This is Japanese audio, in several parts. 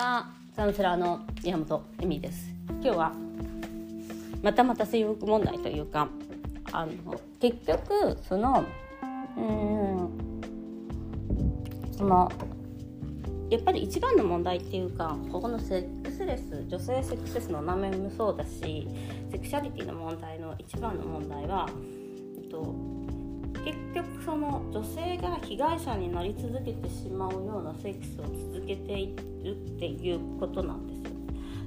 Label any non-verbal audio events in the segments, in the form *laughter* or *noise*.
はカウンセラーの山本恵美です。今日はまたまた性欲問題というかあの結局そのうんそのやっぱり一番の問題っていうかここのセックスレス女性セックスレスの名前もそうだしセクシャリティの問題の一番の問題は、えっと、結局その女性が被害者になり続けてしまうようなセックスを続けているっていうことなんですよ。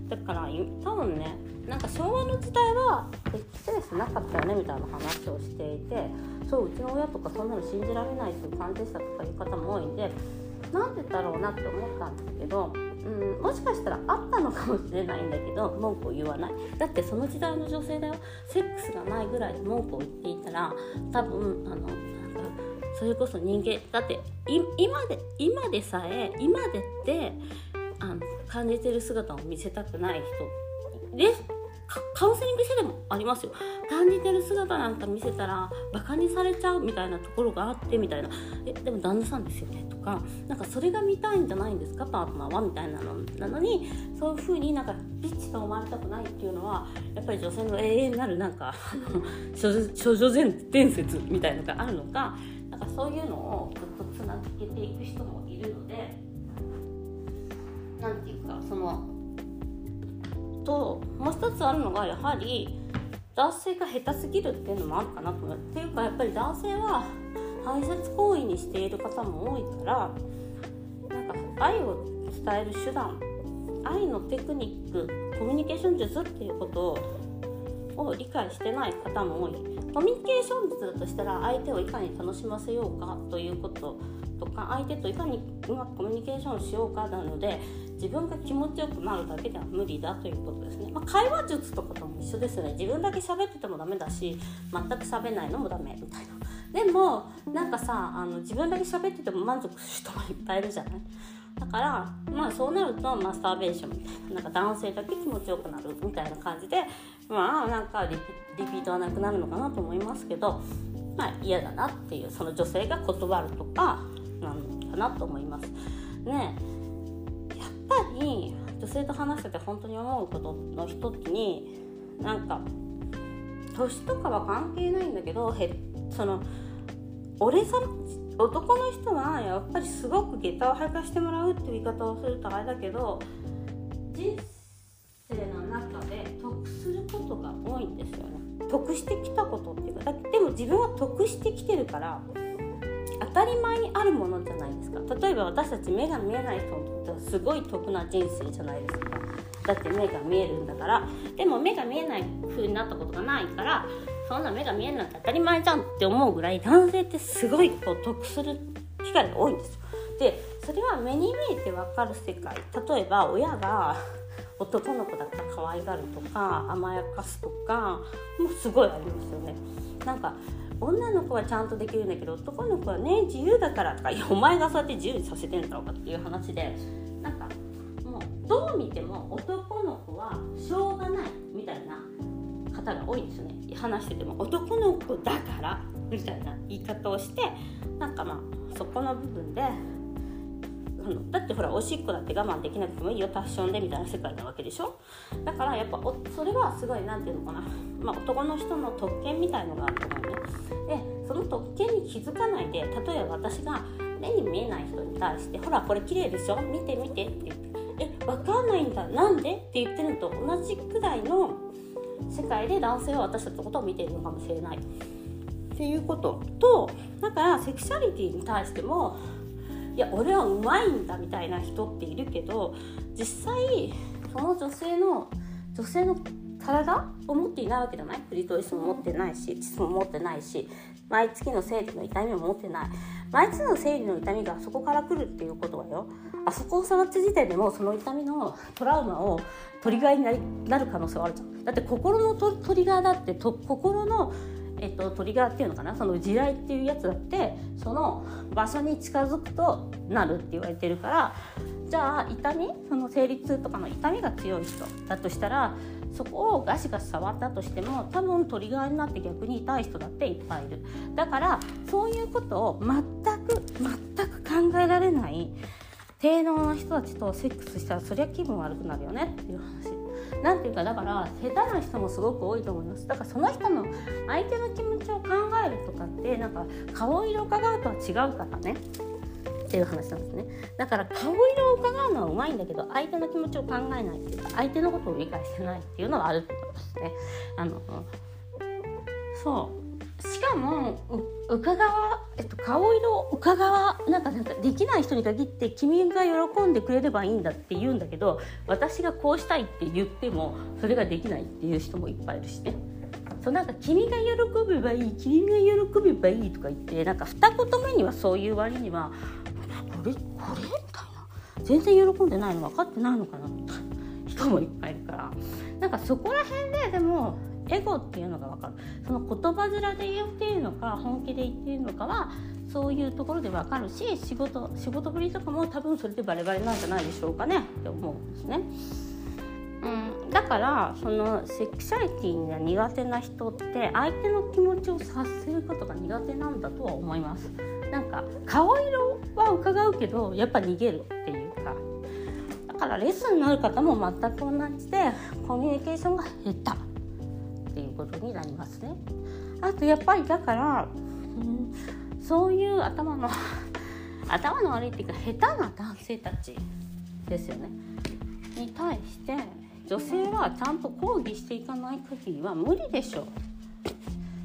だから多分ねなんか昭和の時代はセックスレスなかったよねみたいな話をしていてそううちの親とかそんなの信じられないという感じでしたとかいう方も多いんでなんでだろうなって思ったんですけどうん、もしかしたらあったのかもしれないんだけど文句を言わない？だってその時代の女性だよ。セックスがないぐらい文句を言っていたら多分あのなんかそれこそ人間だって今で今でさえ今でってあの感じてる姿を見せたくない人です。カウンセリングしてでもありますよ。感じてる姿なんか見せたらバカにされちゃうみたいなところがあってみたいな。えでも旦那さんですよね。かなんかそれが見たいんじゃないんですかパートナーはみたいなのなのにそういう風になんかビッチと思われたくないっていうのはやっぱり女性の永遠なるなんか *laughs* 少女伝説みたいのがあるのかなんかそういうのをずっとつなげていく人もいるので何て言うかそのともう一つあるのがやはり男性が下手すぎるっていうのもあるかなと思っていうかやっぱり男性は排泄行為にしている方も多いからなんか愛を伝える手段愛のテクニックコミュニケーション術っていうことを理解してない方も多い。コミュニケーション術だとしたら相手をいかに楽しませようかということとか相手といかにうまくコミュニケーションしようかなので自分が気持ちよくなるだけでは無理だということですね、まあ、会話術とかとも一緒ですよね。自分だけ喋っててもダメだし全く喋んないのもダメみたいな。でもなんかさあの自分だけ喋ってても満足する人もいっぱいいるじゃない？だからまあそうなるとマスターベーションみたいななんか男性だけ気持ちよくなるみたいな感じでまあなんかリピートはなくなるのかなと思いますけどまあ嫌だなっていうその女性が断るとかなのかなと思います。ねやっぱり女性と話してて本当に思うことの一つになんか年とかは関係ないんだけどへその俺さ男の人はやっぱりすごく下駄を履かしてもらうっていう言い方をするとあれだけど人生の中で得することが多いんですよね。得してきたことっていうかだでも自分は得してきてるから当たり前にあるものじゃないですか。例えば私たち目が見えない人にとってはすごい得な人生じゃないですか。だって目が見えるんだからでも目が見えない風になったことがないからそんな目が見えるなんて当たり前じゃんって思うぐらい男性ってすごいこう得する機会が多いんですよ。でそれは目に見えて分かる世界。例えば親が男の子だったら可愛がるとか甘やかすとかもうすごいありますよね。なんか女の子はちゃんとできるんだけど男の子はね自由だからとかいやお前がそうやって自由にさせてんだろうかっていう話でなんかもうどう見ても男の子はしょうがないみたいな方が多いんですよね。話してても男の子だからみたいな言い方をしてなんかまあそこの部分でだってほらおしっこだって我慢できなくてもいいよタッションでみたいな世界なわけでしょ？だからやっぱそれはすごい何て言うのかな、まあ、男の人の特権みたいのがあると思うねでその特権に気づかないで例えば私が目に見えない人に対して「ほらこれ綺麗でしょ？見て見て」って言って「え分かんないんだ。なんで?」って言ってるのと同じくらいの世界で男性は私たちのことを見ているのかもしれない。っていうこととだからセクシャリティに対してもいや俺はうまいんだみたいな人っているけど実際その女性の女性の体を持っていないわけじゃない？クリトリスも持ってないし膣も持ってないし毎月の生理の痛みも持ってない。毎日の生理の痛みがそこから来るっていうことはよ。あそこを触った時点でもその痛みのトラウマをトリガーになりなる可能性はあるじゃん。だって心のトトリガーだってと心のえっと、トリガーっていうのかな？その地雷っていうやつだってその場所に近づくとなるって言われてるからじゃあ痛みその生理痛とかの痛みが強い人だとしたらそこをガシガシ触ったとしても多分トリガーになって逆に痛い人だっていっぱいいる。だからそういうことを全く全く考えられない低能な人たちとセックスしたらそりゃ気分悪くなるよねっていう話。なんていうかだから下手な人もすごく多いと思います。だからその人の相手の気持ちを考えるとかってなんか顔色を伺うとは違うからね。っていう話なんですね。だから顔色を伺うのはうまいんだけど相手の気持ちを考えないっていうか相手のことを理解してないっていうのはあると思いますね。あのそう。しかも伺わ、えっと、顔色を伺わなんかなんかできない人に限って君が喜んでくれればいいんだって言うんだけど私がこうしたいって言ってもそれができないっていう人もいっぱいいるしね。そうなんか君が喜べばいい君が喜べばいいとか言ってなんか二言目にはそういう割にはこれこれみたいな全然喜んでないの分かってないのかなみたいな人もいっぱいいるからなんかそこら辺ででもエゴっていうのが分かる。その言葉面で言っているのか本気で言っているのかはそういうところで分かるし仕事仕事ぶりとかも多分それでバレバレなんじゃないでしょうかね。って思うんですね。うん、だからそのセクシャリティが苦手な人って相手の気持ちを察することが苦手なんだとは思います。なんか顔色は伺うけどやっぱ逃げるっていうか。だからレッスンになる方も全く同じでコミュニケーションが下手。っていうことになりますね。あとやっぱりだから、うん、そういう頭の *laughs* 頭の悪いっていうか下手な男性たちですよねに対して女性はちゃんと抗議していかない限りは無理でしょ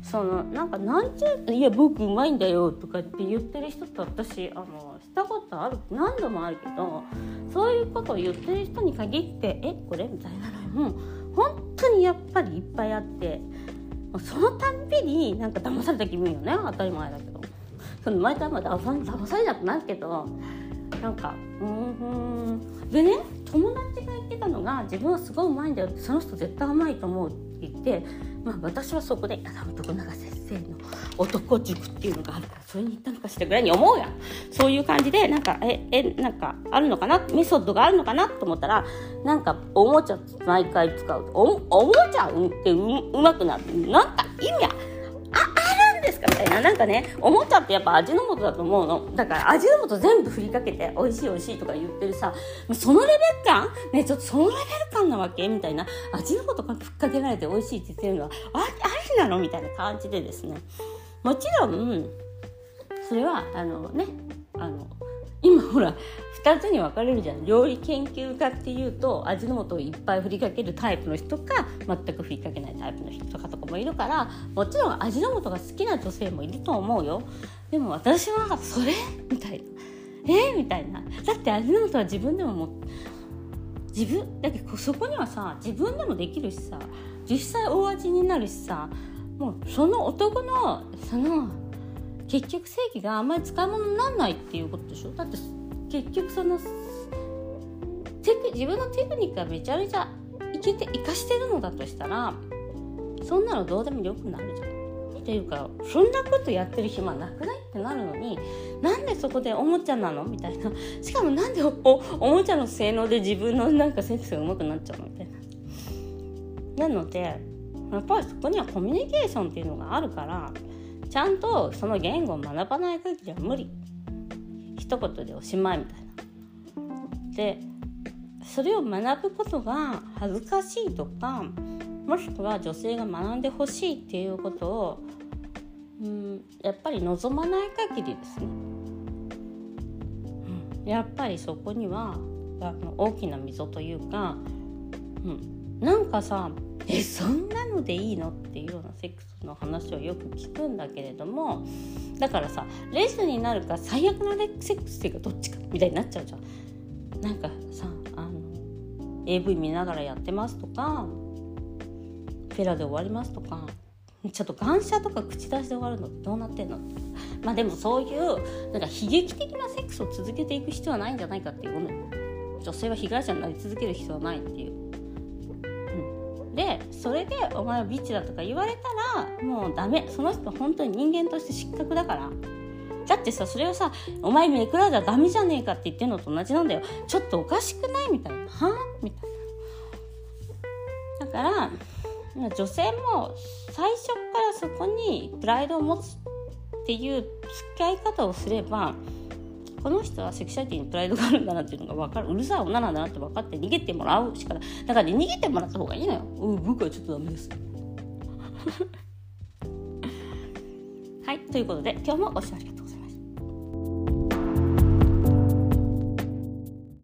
そのなんか何ちゅういや僕うまいんだよとかって言ってる人と私あのしたことある何度もあるけどそういうことを言ってる人に限ってえこれみたいなのも本当にやっぱりいっぱいあってそのたんびになんか騙された気分よね当たり前だけど。その毎回まで騙されなくなるけどなんかうん。でね友達が言ってたのが自分はすごいうまいんだよってその人絶対うまいと思うって言ってまあ私はそこでいや男流せ生の男塾っていうのがあるからそれに行ったのかしらぐらいに思うやん。そういう感じでなんかええなんかあるのかな？メソッドがあるのかな？と思ったらなんかおもちゃ毎回使う。おおもちゃってううまくなる。なんか意味ああるんですかみたいな。なんかねおもちゃってやっぱ味の素だと思うの。だから味の素全部振りかけて美味しい美味しいとか言ってるさそのレベル感？ねちょっとそのレベル感なわけ？みたいな。味の素がふっかけられて美味しいって言ってるのはあありなの？みたいな感じでですね。もちろんそれはあのねあの今ほら2つに分かれるじゃん料理研究家っていうと味の素をいっぱい振りかけるタイプの人か全く振りかけないタイプの人とかとかもいるからもちろん味の素が好きな女性もいると思うよ。でも私はそれ？みたいな。え？ー、みたいな。だって味の素は自分でもも自分だけどそこにはさ自分でもできるしさ。実際大味になるしさもうその男のその結局正義があんまり使い物にならないっていうことでしょ？だって結局そのテク自分のテクニックがめちゃめちゃいけて生かしてるのだとしたらそんなのどうでもよくなるじゃん。っていうかそんなことやってる暇なくない？ってなるのになんでそこでおもちゃなの？みたいな。しかもなんでおおもちゃの性能で自分のなんかセンスが上手くなっちゃうの？みたいな。なのでやっぱりそこにはコミュニケーションっていうのがあるからちゃんとその言語を学ばない限りは無理一言でおしまいみたいな。でそれを学ぶことが恥ずかしいとかもしくは女性が学んでほしいっていうことを、うん、やっぱり望まない限りですね、うん、やっぱりそこにはあの大きな溝というか、うん、なんかさえそんなのでいいの？っていうようなセックスの話をよく聞くんだけれどもだからさレスになるか最悪のセックスっていうかどっちかみたいになっちゃうじゃん。なんかさあの AV 見ながらやってますとかフェラで終わりますとかちょっと感謝とか口出しで終わるのどうなってんのまあでもそういうなんか悲劇的なセックスを続けていく必要はないんじゃないかっていう。の女性は被害者になり続ける必要はないっていう。でそれで「お前はビッチだ」とか言われたらもうダメ。その人本当に人間として失格だから。だってさそれをさ「お前めくらじゃダメじゃねえか」って言ってんのと同じなんだよ。ちょっとおかしくないみたいな。はあみたいな。だから女性も最初からそこにプライドを持つっていう付き合い方をすればこの人はセクシャリティにプライドがあるんだなっていうのが分かる。うるさい女なんだなって分かって逃げてもらうしかないだから、ね、逃げてもらった方がいいのよ。うん僕はちょっとダメです。*laughs* はいということで今日もご視聴ありがとう